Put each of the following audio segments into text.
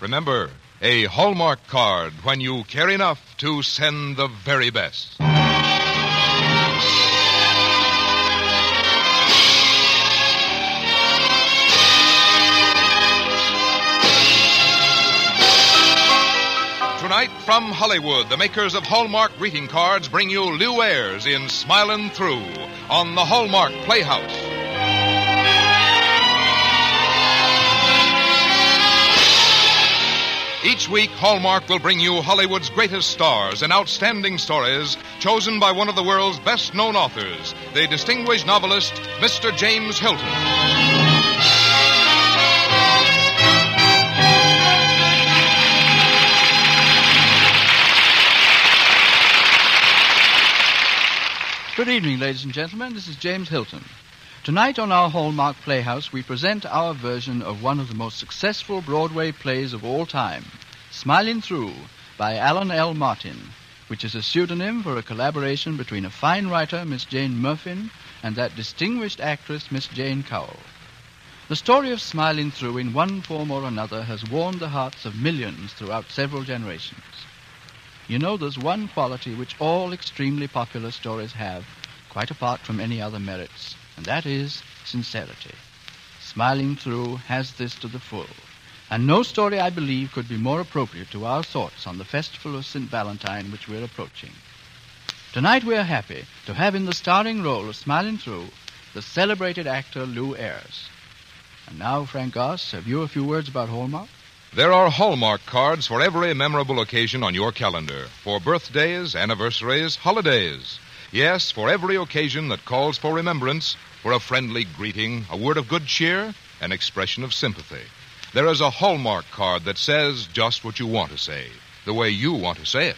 Remember, a Hallmark card when you care enough to send the very best. Tonight from Hollywood, the makers of Hallmark greeting cards bring you Lew Ayres in Smilin' Through on the Hallmark Playhouse. Each week, Hallmark will bring you Hollywood's greatest stars and outstanding stories chosen by one of the world's best known authors, the distinguished novelist, Mr. James Hilton. Good evening, ladies and gentlemen. This is James Hilton. Tonight on our Hallmark Playhouse, we present our version of one of the most successful Broadway plays of all time, Smiling Through, by Alan L. Martin, which is a pseudonym for a collaboration between a fine writer, Miss Jane Murfin, and that distinguished actress, Miss Jane Cowl. The story of Smiling Through, in one form or another, has warmed the hearts of millions throughout several generations. You know, there's one quality which all extremely popular stories have, quite apart from any other merits, and that is sincerity. Smiling Through has this to the full, and no story, I believe, could be more appropriate to our thoughts on the festival of St. Valentine which we're approaching. Tonight we are happy to have in the starring role of Smiling Through the celebrated actor Lew Ayres. And now, Frank Goss, have you a few words about Hallmark? There are Hallmark cards for every memorable occasion on your calendar for birthdays, anniversaries, holidays. Yes, for every occasion that calls for remembrance, for a friendly greeting, a word of good cheer, an expression of sympathy. There is a Hallmark card that says just what you want to say, the way you want to say it.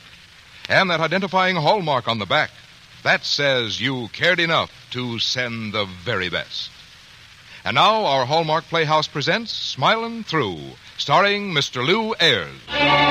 And that identifying Hallmark on the back, that says you cared enough to send the very best. And now our Hallmark Playhouse presents Smilin' Through, starring Mr. Lew Ayres.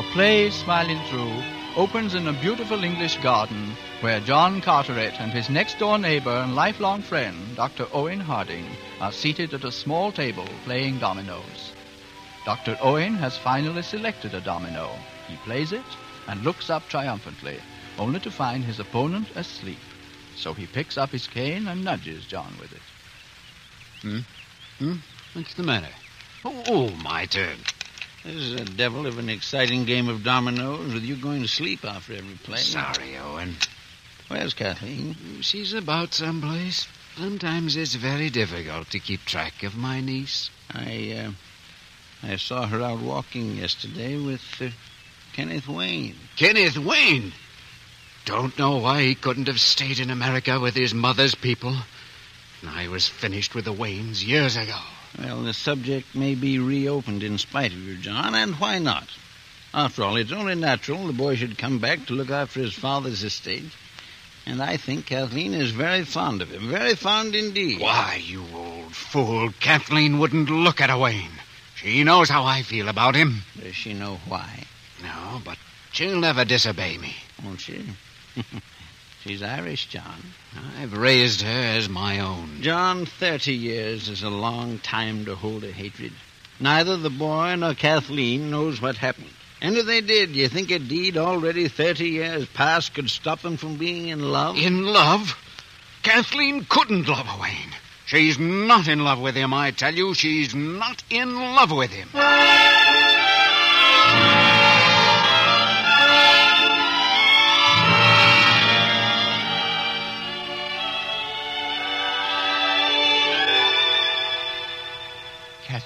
Our play, Smiling Through, opens in a beautiful English garden where John Carteret and his next door neighbor and lifelong friend, Dr. Owen Harding, are seated at a small table playing dominoes. Dr. Owen has finally selected a domino. He plays it and looks up triumphantly, only to find his opponent asleep. So he picks up his cane and nudges John with it. Hmm? Hmm? What's the matter? Oh, oh, my turn. This is a devil of an exciting game of dominoes with you going to sleep after every play. Sorry, Owen. Where's Kathleen? She's about someplace. Sometimes it's very difficult to keep track of my niece. I, uh, I saw her out walking yesterday with uh, Kenneth Wayne. Kenneth Wayne! Don't know why he couldn't have stayed in America with his mother's people. I was finished with the Waynes years ago. Well, the subject may be reopened in spite of you, John, and why not? After all, it's only natural the boy should come back to look after his father's estate. And I think Kathleen is very fond of him. Very fond indeed. Why, you old fool. Kathleen wouldn't look at a Wayne. She knows how I feel about him. Does she know why? No, but she'll never disobey me. Won't she? She's Irish, John. I've raised her as my own. John, 30 years is a long time to hold a hatred. Neither the boy nor Kathleen knows what happened. And if they did, you think a deed already 30 years past could stop them from being in love? In love? Kathleen couldn't love Wayne. She's not in love with him, I tell you. She's not in love with him.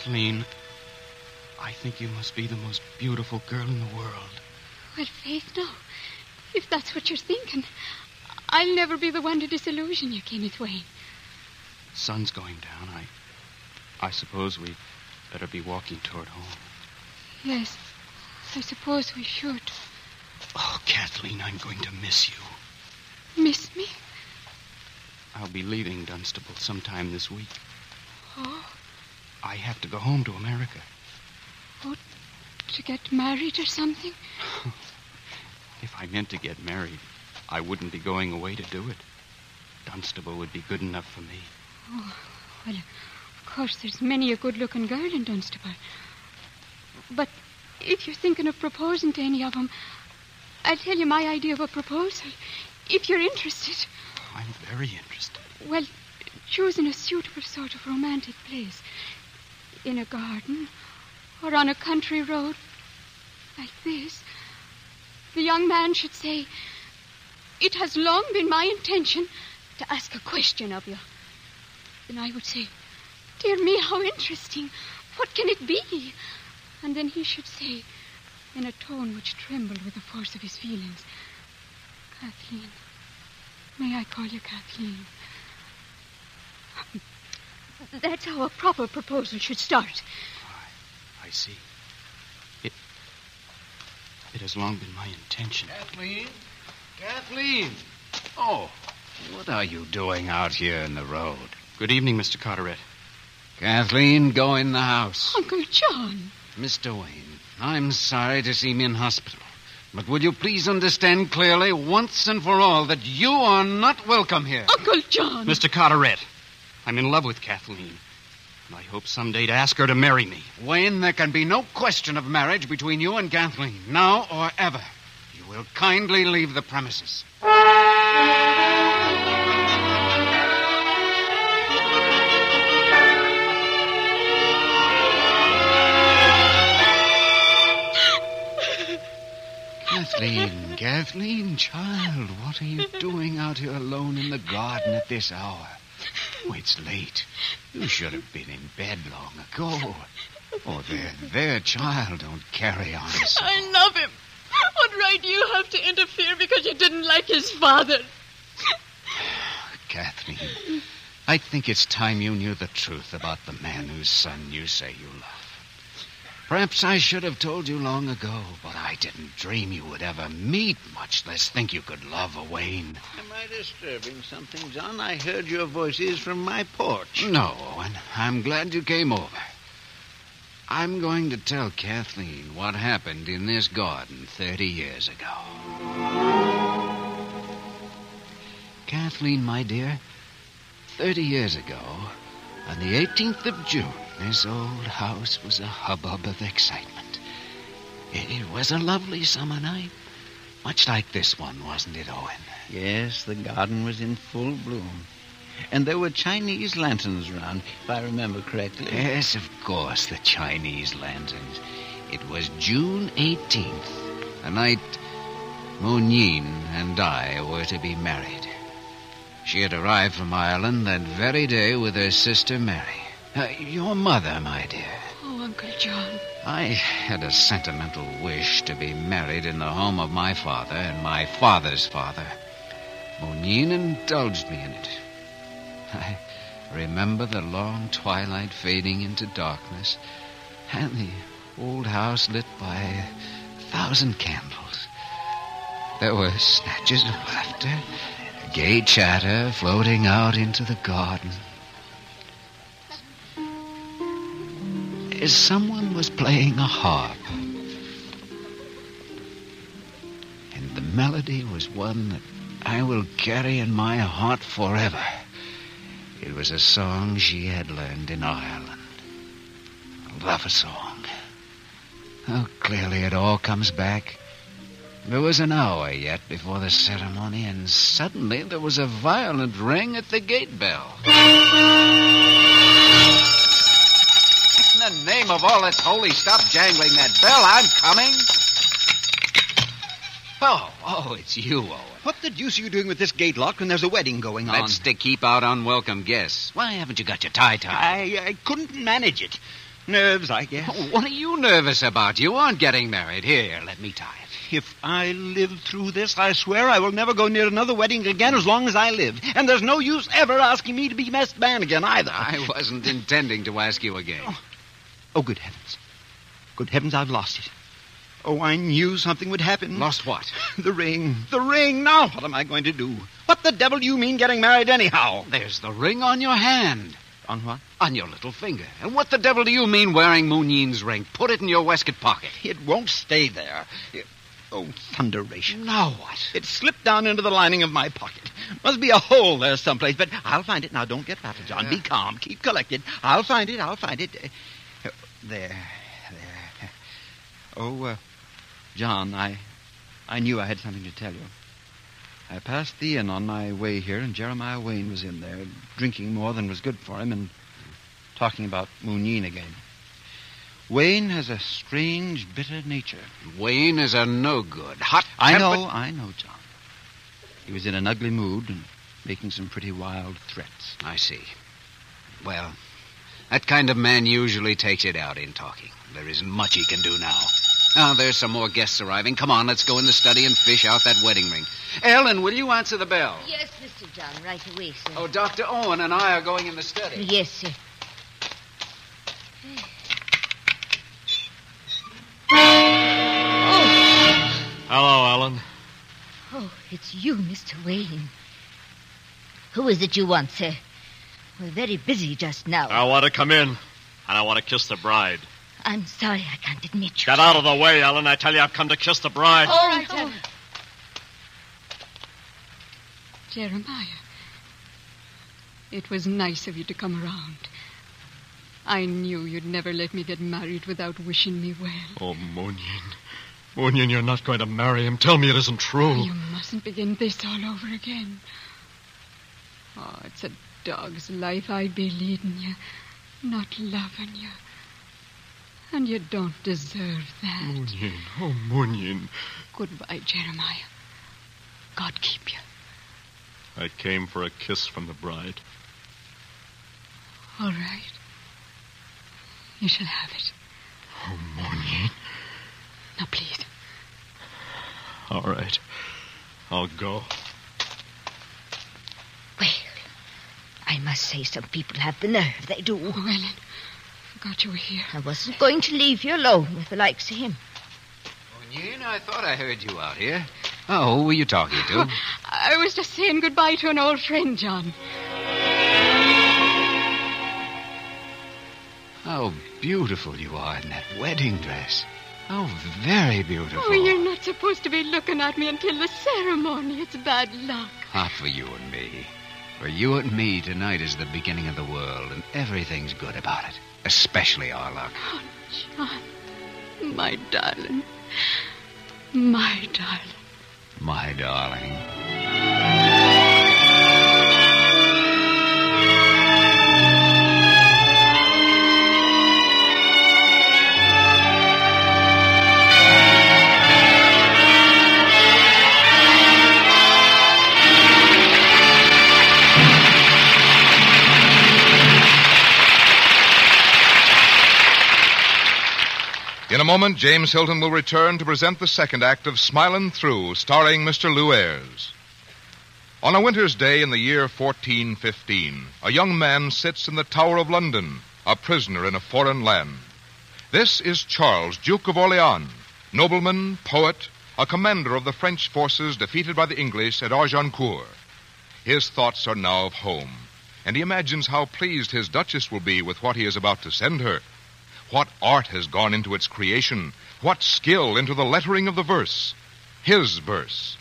Kathleen, I think you must be the most beautiful girl in the world. Well, Faith, no. If that's what you're thinking, I'll never be the one to disillusion you, Kenneth Wayne. Sun's going down. I I suppose we'd better be walking toward home. Yes, I suppose we should. Oh, Kathleen, I'm going to miss you. Miss me? I'll be leaving Dunstable sometime this week. Oh. I have to go home to America. To get married or something? If I meant to get married, I wouldn't be going away to do it. Dunstable would be good enough for me. Oh, well, of course, there's many a good looking girl in Dunstable. But if you're thinking of proposing to any of 'em, I'll tell you my idea of a proposal. If you're interested, I'm very interested. well, choosing a suitable sort of romantic place. In a garden or on a country road like this. The young man should say, It has long been my intention to ask a question of you. Then I would say, Dear me, how interesting. What can it be? And then he should say, in a tone which trembled with the force of his feelings, Kathleen. May I call you Kathleen? That's how a proper proposal should start. I see. It. It has long been my intention. Kathleen? Kathleen! Oh, what are you doing out here in the road? Good evening, Mr. Carteret. Kathleen, go in the house. Uncle John. Mr. Wayne, I'm sorry to see me in hospital. But will you please understand clearly, once and for all, that you are not welcome here? Uncle John. Mr. Carteret, I'm in love with Kathleen. And I hope someday to ask her to marry me. Wayne, there can be no question of marriage between you and Kathleen, now or ever. You will kindly leave the premises. Kathleen, Kathleen, child, what are you doing out here alone in the garden at this hour? Oh, it's late. You should have been in bed long ago. Oh, there, there, child, don't carry on so. I love him. What right do you have to interfere because you didn't like his father? Kathleen, I think it's time you knew the truth about the man whose son you say you love. Perhaps I should have told you long ago, but I didn't dream you would ever meet, much less think you could love a Wayne. Am I disturbing something, John? I heard your voices from my porch. No, Owen. I'm glad you came over. I'm going to tell Kathleen what happened in this garden 30 years ago. Kathleen, my dear, 30 years ago, on the 18th of June, this old house was a hubbub of excitement. It, it was a lovely summer night. Much like this one, wasn't it, Owen? Yes, the garden was in full bloom. And there were Chinese lanterns around, if I remember correctly. Yes, of course, the Chinese lanterns. It was June 18th, the night Moonyeen and I were to be married. She had arrived from Ireland that very day with her sister Mary. Uh, your mother, my dear. Oh, Uncle John. I had a sentimental wish to be married in the home of my father and my father's father. Moonyeen indulged me in it. I remember the long twilight fading into darkness and the old house lit by a thousand candles. There were snatches of laughter, gay chatter floating out into the garden. Someone was playing a harp. And the melody was one that I will carry in my heart forever. It was a song she had learned in Ireland. A love song. Oh, clearly it all comes back. There was an hour yet before the ceremony, and suddenly there was a violent ring at the gate bell. In the name of all that's holy, stop jangling that bell. I'm coming. Oh, oh, it's you, Owen. What the deuce are you doing with this gate locked when there's a wedding going on? That's to keep out unwelcome guests. Why haven't you got your tie tied? I, I couldn't manage it. Nerves, I guess. Oh, what are you nervous about? You aren't getting married. Here, let me tie it. If I live through this, I swear I will never go near another wedding again as long as I live. And there's no use ever asking me to be best man again either. I wasn't intending to ask you again. Oh, Oh, good heavens. Good heavens, I've lost it. Oh, I knew something would happen. Lost what? The ring. The ring. Now, what am I going to do? What the devil do you mean getting married anyhow? There's the ring on your hand. On what? On your little finger. And what the devil do you mean wearing Moonyeen's ring? Put it in your waistcoat pocket. It won't stay there. It- oh, thunderation. Now what? It slipped down into the lining of my pocket. Must be a hole there someplace, but I'll find it. Now, don't get rattled, John. Be calm. Keep collected. I'll find it. I'll find it. There. There. Oh, uh, John, I, I knew I had something to tell you. I passed the inn on my way here, and Jeremiah Wayne was in there, drinking more than was good for him and talking about Moonyeen again. Wayne has a strange, bitter nature. Wayne is a no good. Hot I know, I know, John. He was in an ugly mood and making some pretty wild threats. I see. Well, that kind of man usually takes it out in talking. There isn't much he can do now. Now, there's some more guests arriving. Come on, let's go in the study and fish out that wedding ring. Ellen, will you answer the bell? Yes, Mr. John, right away, sir. Oh, Dr. Owen and I are going in the study. Yes, sir. Oh, Hello, Ellen. oh, it's you, Mr. Wayne. Who is it you want, sir? We're very busy just now. I want to come in, and I want to kiss the bride. I'm sorry I can't admit you. Get out of the way, Ellen. I tell you, I've come to kiss the bride. All oh, right, Ellen. Jeremiah, it was nice of you to come around. I knew you'd never let me get married without wishing me well. Oh, Moonyeen. Moonyeen, you're not going to marry him. Tell me it isn't true. You mustn't begin this all over again. Oh, it's a dog's life I'd be leading you, not loving you. And you don't deserve that. Moonyeen. Oh, Moonyeen. Goodbye, Jeremiah. God keep you. I came for a kiss from the bride. All right. You shall have it. Oh, Moonyeen. Now, please. All right. I'll go. Well, I must say some people have the nerve. They do. Oh, Ellen, forgot you were here. I wasn't going to leave you alone with the likes of him. Oh, Yin, I thought I heard you out here. Oh, who were you talking to? Oh, I was just saying goodbye to an old friend, John. How beautiful you are in that wedding dress. Oh, very beautiful. Oh, you're not supposed to be looking at me until the ceremony. It's bad luck. Not for you and me. For you and me, tonight is the beginning of the world, and everything's good about it. Especially our luck. Oh, John, my darling. My darling. My darling. A moment, James Hilton will return to present the second act of Smilin' Through, starring Mr. Lew Ayres. On a winter's day in the year 1415, a young man sits in the Tower of London, a prisoner in a foreign land. This is Charles, Duke of Orleans, nobleman, poet, a commander of the French forces defeated by the English at Agincourt. His thoughts are now of home, and he imagines how pleased his Duchess will be with what he is about to send her. What art has gone into its creation? What skill into the lettering of the verse? His verse.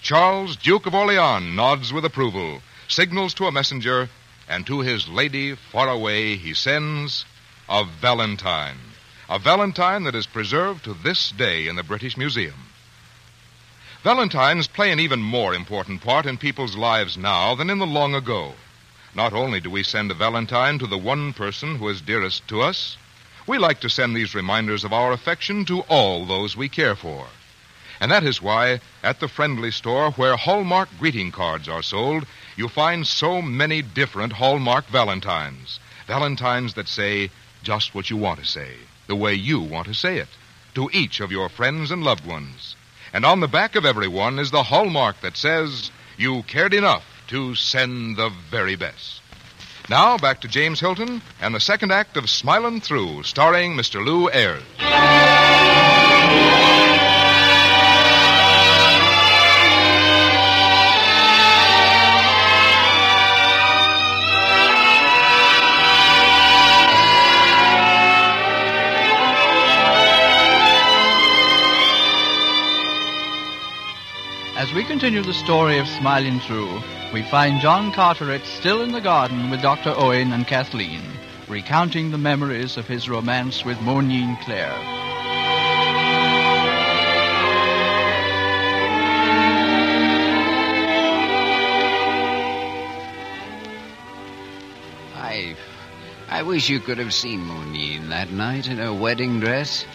Charles, Duke of Orleans, nods with approval, signals to a messenger, and to his lady far away he sends a valentine. A valentine that is preserved to this day in the British Museum. Valentines play an even more important part in people's lives now than in the long ago. Not only do we send a valentine to the one person who is dearest to us, we like to send these reminders of our affection to all those we care for. And that is why, at the friendly store where Hallmark greeting cards are sold, you find so many different Hallmark Valentines. Valentines that say just what you want to say, the way you want to say it, to each of your friends and loved ones. And on the back of every one is the hallmark that says you cared enough to send the very best. Now, back to James Hilton and the second act of Smilin' Through, starring Mr. Lew Ayres. As we continue the story of Smiling Through, we find John Carteret still in the garden with Dr. Owen and Kathleen, recounting the memories of his romance with Moonyeen Clare. I. I wish you could have seen Moonyeen that night in her wedding dress.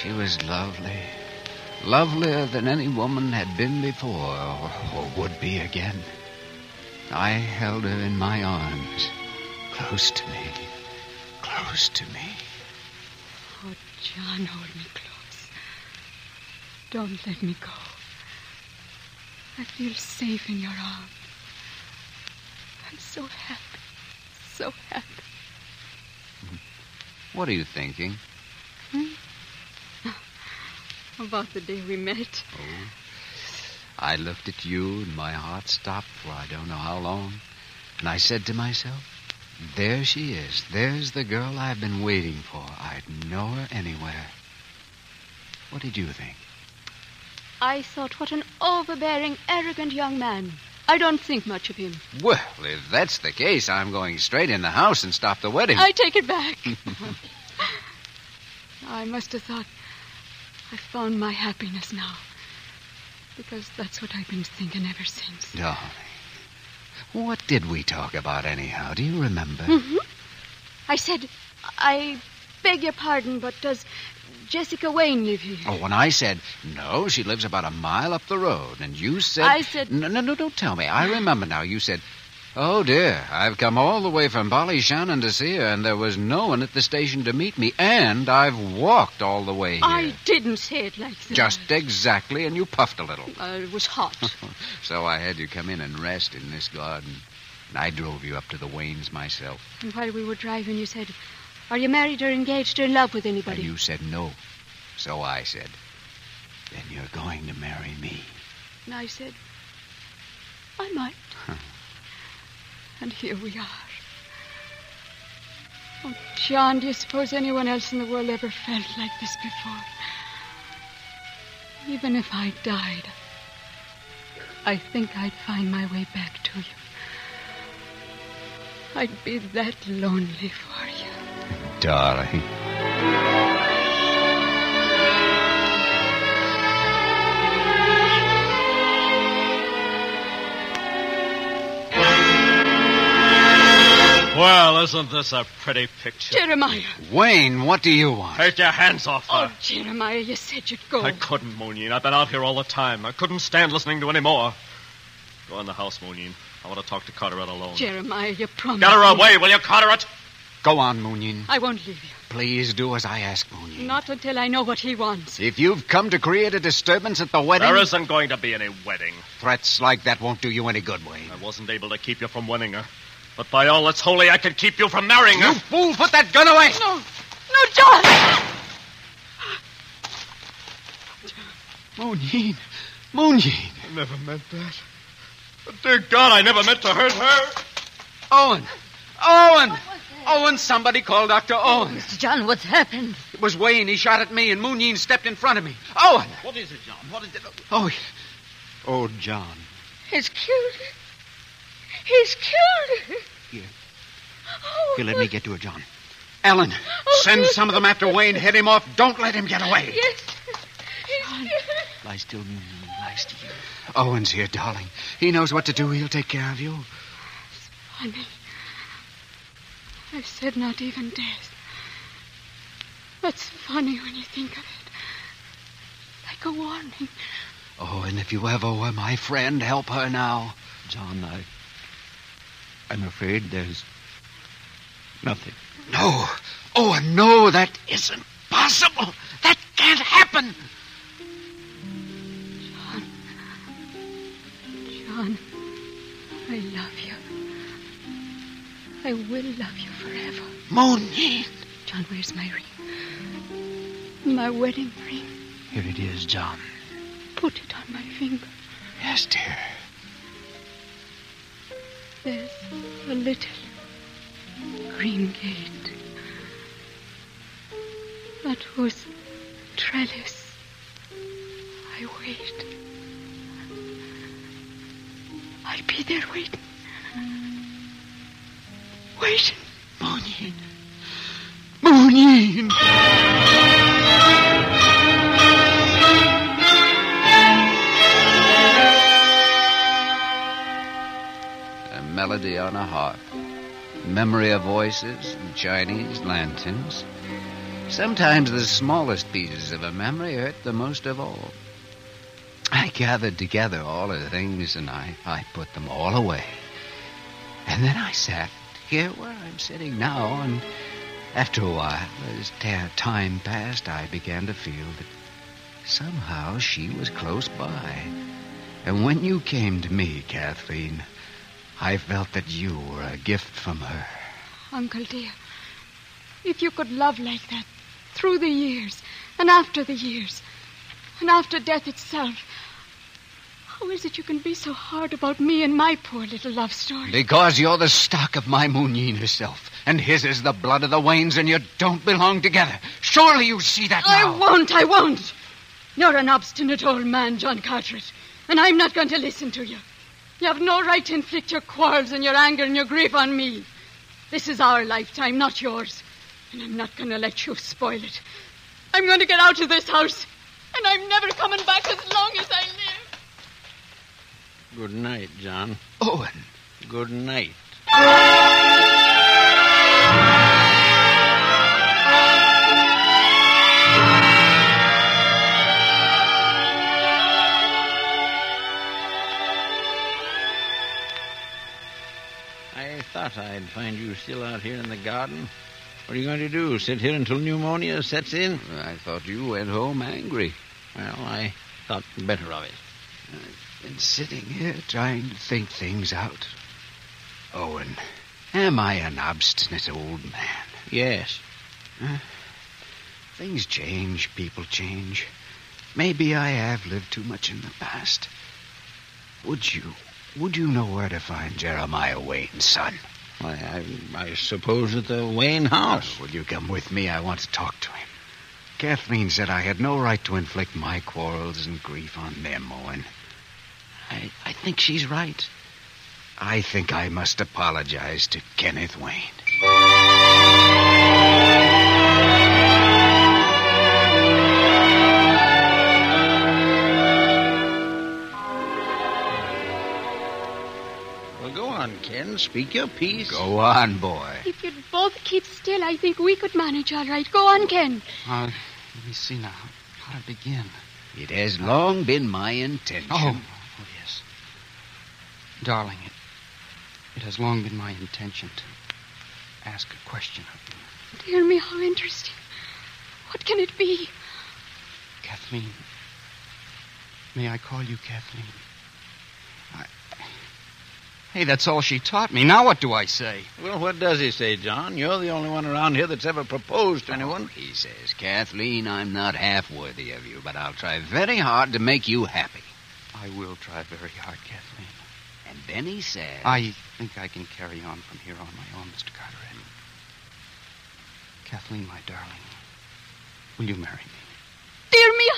She was lovely. Lovelier than any woman had been before, or, or would be again. I held her in my arms, close to me, close to me. Oh, John, hold me close. Don't let me go. I feel safe in your arms. I'm so happy, so happy. What are you thinking? About the day we met. Oh. I looked at you and my heart stopped for I don't know how long. And I said to myself, there she is. There's the girl I've been waiting for. I'd know her anywhere. What did you think? I thought, what an overbearing, arrogant young man. I don't think much of him. Well, if that's the case, I'm going straight in the house and stop the wedding. I take it back. I must have thought I found my happiness now. Because that's what I've been thinking ever since. Darling, what did we talk about anyhow? Do you remember? hmm I said, I beg your pardon, but does Jessica Wayne live here? Oh, when I said, no, she lives about a mile up the road, and you said... I said- No, no, no, don't tell me. I remember now. You said, oh, dear, I've come all the way from Ballyshannon to see her, and there was no one at the station to meet me, and I've walked all the way here. I didn't say it like that. Just exactly, and you puffed a little. Uh, it was hot. so I had you come in and rest in this garden. And I drove you up to the Waynes myself. and while we were driving, you said, Are you married or engaged or in love with anybody? And anybody? you said no. So I said, then you're going to marry me. And I said, I might. and here we are. Oh, John, do you suppose anyone else in the world ever felt like this before? Even if I died, I think I'd find my way back to you. I'd be that lonely for you. Darling. Well, isn't this a pretty picture? Jeremiah! Wayne, what do you want? Take your hands off her. Oh, Jeremiah, you said you'd go. I couldn't, Moonyeen. I've been out here all the time. I couldn't stand listening to any more. Go in the house, Moonyeen. I want to talk to Carteret alone. Jeremiah, you promised. Get her away, will you, Carteret? Go on, Moonyeen. I won't leave you. Please do as I ask, Moonyeen. Not until I know what he wants. If you've come to create a disturbance at the wedding, There isn't going to be any wedding. threats like that won't do you any good, Wayne. I wasn't able to keep you from winning her. But by all that's holy, I can keep you from marrying her. You fool, put that gun away! No, no, John! Moonyeen. Moonyeen. I never meant that. But dear God, I never meant to hurt her. Owen. Owen. Owen, somebody called Dr. Owen. Mr. John, what's happened? It was Wayne. He shot at me, and Moonyeen stepped in front of me. Owen. What is it, John? What is it? Oh, oh, John. He's killed her. He's killed her. Here. Oh, Here, let me get to her, John. Ellen, Oh, send yes. some of them after Wayne. Head him off. Don't let him get away. Yes. He's killed. Lie still, Mooney. Lie still. Owen's here, darling. He knows what to do. He'll take care of you. Funny. I said not even death. That's funny when you think of it. Like a warning. Oh, and if you ever were my friend, help her now. John, I. I'm afraid there's nothing. No. Oh, no, that isn't possible. That can't happen. John, John, I love you. I will love you forever. Moonyeen. John, where's my ring? My wedding ring. Here it is, John. Put it on my finger. Yes, dear. There's a little green gate at whose trellis I wait. I'll be there waiting. Waiting. Moonyeen. Moonyeen! Melody on a harp, memory of voices and Chinese lanterns. Sometimes the smallest pieces of a memory hurt the most of all. I gathered together all the things and I, I put them all away. And then I sat here where I'm sitting now, and after a while, as time passed, I began to feel that somehow she was close by. And when you came to me, Kathleen, I felt that you were a gift from her. Uncle dear, if you could love like that through the years and after the years and after death itself, how is it you can be so hard about me and my poor little love story? Because you're the stock of my Moonyeen herself, and his is the blood of the Waynes, and you don't belong together. Surely you see that now. I won't, I won't. You're an obstinate old man, John Carteret, and I'm not going to listen to you. You have no right to inflict your quarrels and your anger and your grief on me. This is our lifetime, not yours. And I'm not going to let you spoil it. I'm going to get out of this house, and I'm never coming back as long as I live. Good night, John. Owen. Good night. Still out here in the garden. What are you going to do? Sit here until pneumonia sets in? I thought you went home angry. Well, I thought better of it. I've been sitting here trying to think things out. Owen, am I an obstinate old man? Yes. Things change, people change. Maybe I have lived too much in the past. Would you, would you know where to find Jeremiah Wayne's son? Why, I, I suppose at the Wayne house. Will you come with me? I want to talk to him. Kathleen said I had no right to inflict my quarrels and grief on them, Owen. I, I think she's right. I think I must apologize to Kenneth Wayne. On, Ken. Speak your piece. Go on, boy. If you'd both keep still, I think we could manage all right. Go on, Ken. Uh, let me see now. How to begin? It has long been my intention. Oh, oh yes. Darling, it, it has long been my intention to ask a question of you. Dear me, how interesting. What can it be? Kathleen. May I call you Kathleen? Hey, that's all she taught me. Now what do I say? Well, what does he say, John? You're the only one around here that's ever proposed to anyone. Oh, he says, Kathleen, I'm not half worthy of you, but I'll try very hard to make you happy. I will try very hard, Kathleen. And then he says, I think I can carry on from here on my own, Mr. Carteret. Kathleen, my darling, will you marry me?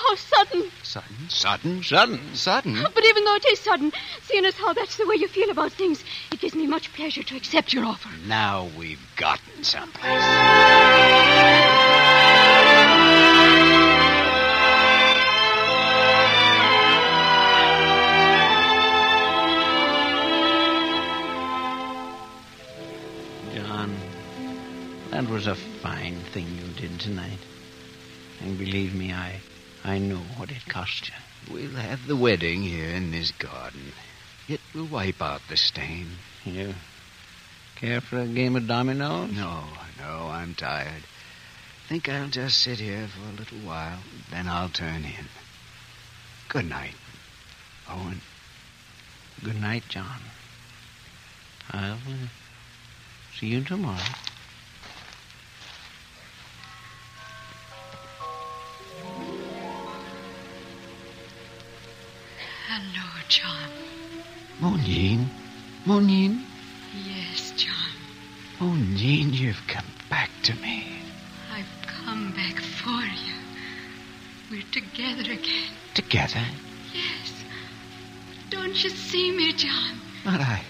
How sudden. Sudden? Sudden? Sudden. Sudden? But even though it is sudden, seeing as how that's the way you feel about things, it gives me much pleasure to accept your offer. Now we've gotten someplace. John, that was a fine thing you did tonight. And believe me, I, I know what it cost you. We'll have the wedding here in this garden. It will wipe out the stain. You care for a game of dominoes? No, no, I'm tired. Think I'll just sit here for a little while, then I'll turn in. Good night, Owen. Good night, John. I'll uh, see you tomorrow. John. Moonyeen? Moonyeen? Yes, John. Moonyeen, you've come back to me. I've come back for you. We're together again. Together? Yes. Don't you see me, John? But I.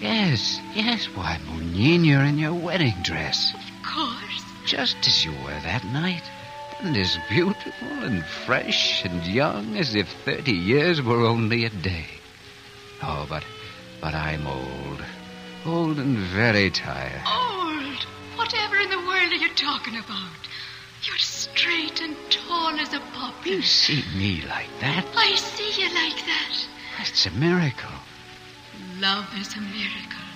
Yes, yes, why, Moonyeen, you're in your wedding dress. Of course. Just as you were that night. And as beautiful and fresh and young as if 30 years were only a day. Oh, but. But I'm old. Old and very tired. Old? Whatever in the world are you talking about? You're straight and tall as a poplar. You see me like that? I see you like that. It's a miracle. Love is a miracle.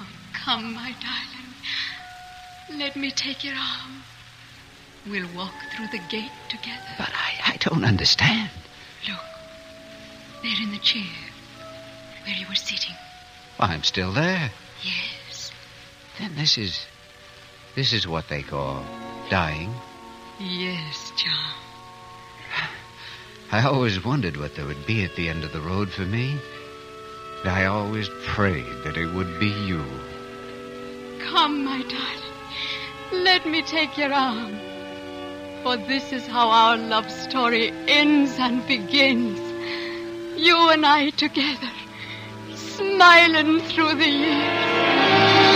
Oh, come, my darling. Let me take your arm. We'll walk through the gate together. But I, I don't understand. Look, there in the chair where you were sitting. Well, I'm still there. Yes, Then this is. This is what they call dying. yes, John. I always wondered what there would be at the end of the road for me. And I always prayed that it would be you. Come, my darling. Let me take your arm. For this is how our love story ends and begins. You and I together, smiling through the years.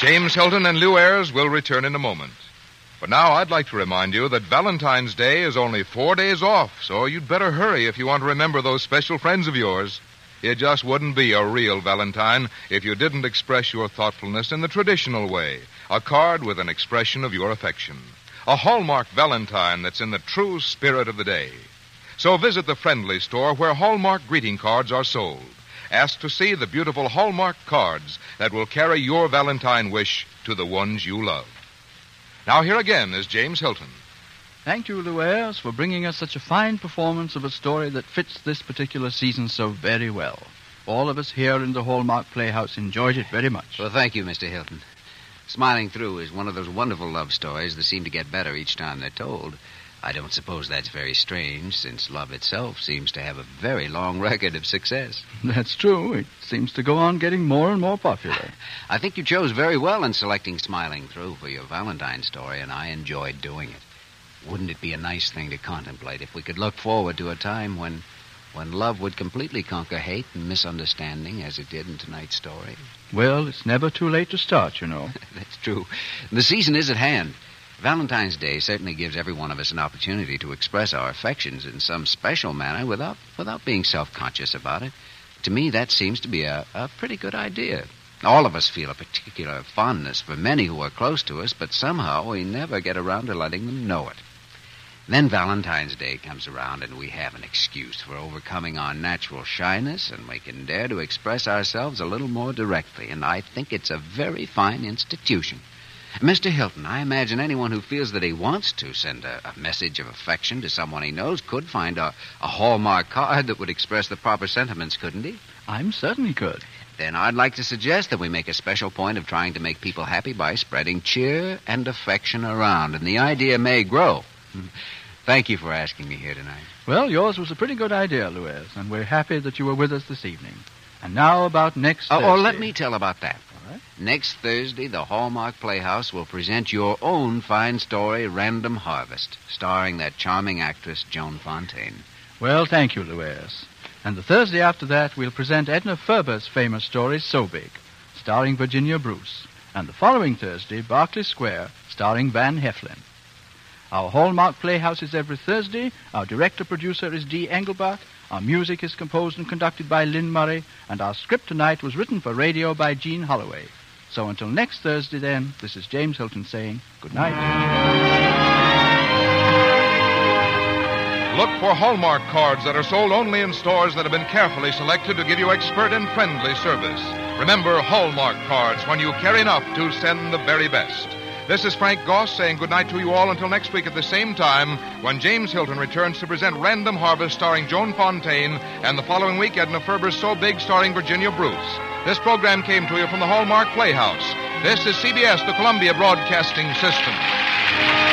James Hilton and Lew Ayres will return in a moment. But now I'd like to remind you that Valentine's Day is only four days off, so you'd better hurry if you want to remember those special friends of yours. It just wouldn't be a real Valentine if you didn't express your thoughtfulness in the traditional way a card with an expression of your affection. A Hallmark Valentine that's in the true spirit of the day. So visit the friendly store where Hallmark greeting cards are sold. Ask to see the beautiful Hallmark cards that will carry your Valentine wish to the ones you love. Now, here again is James Hilton. Thank you, Lew Ayres, for bringing us such a fine performance of a story that fits this particular season so very well. All of us here in the Hallmark Playhouse enjoyed it very much. Well, thank you, Mr. Hilton. Smiling Through is one of those wonderful love stories that seem to get better each time they're told. I don't suppose that's very strange, since love itself seems to have a very long record of success. That's true. It seems to go on getting more and more popular. I think you chose very well in selecting Smiling Through for your Valentine story, and I enjoyed doing it. Wouldn't it be a nice thing to contemplate if we could look forward to a time when when love would completely conquer hate and misunderstanding as it did in tonight's story? Well, it's never too late to start, you know. That's true. The season is at hand. Valentine's Day certainly gives every one of us an opportunity to express our affections in some special manner without without being self-conscious about it. To me, that seems to be a, a pretty good idea. All of us feel a particular fondness for many who are close to us, but somehow we never get around to letting them know it. Then Valentine's Day comes around, and we have an excuse for overcoming our natural shyness, and we can dare to express ourselves a little more directly, and I think it's a very fine institution. Mr. Hilton, I imagine anyone who feels that he wants to send a, a message of affection to someone he knows could find a, a Hallmark card that would express the proper sentiments, couldn't he? I'm certainly could. Then I'd like to suggest that we make a special point of trying to make people happy by spreading cheer and affection around, and the idea may grow. Thank you for asking me here tonight. Well, yours was a pretty good idea, Louise, and we're happy that you were with us this evening. And now about next Oh, oh, let me tell about that. Next Thursday, the Hallmark Playhouse will present your own fine story, Random Harvest, starring that charming actress, Joan Fontaine. Well, thank you, Louise. And the Thursday after that, we'll present Edna Ferber's famous story, So Big, starring Virginia Bruce. And the following Thursday, Berkeley Square, starring Van Heflin. Our Hallmark Playhouse is every Thursday. Our director-producer is Dee Englebach. Our music is composed and conducted by Lynn Murray. And our script tonight was written for radio by Jean Holloway. So until next Thursday, then, this is James Hilton saying good night. Look for Hallmark cards that are sold only in stores that have been carefully selected to give you expert and friendly service. Remember Hallmark cards when you care enough to send the very best. This is Frank Goss saying goodnight to you all until next week at the same time when James Hilton returns to present Random Harvest starring Joan Fontaine and the following week Edna Ferber's So Big starring Virginia Bruce. This program came to you from the Hallmark Playhouse. This is CBS, the Columbia Broadcasting System.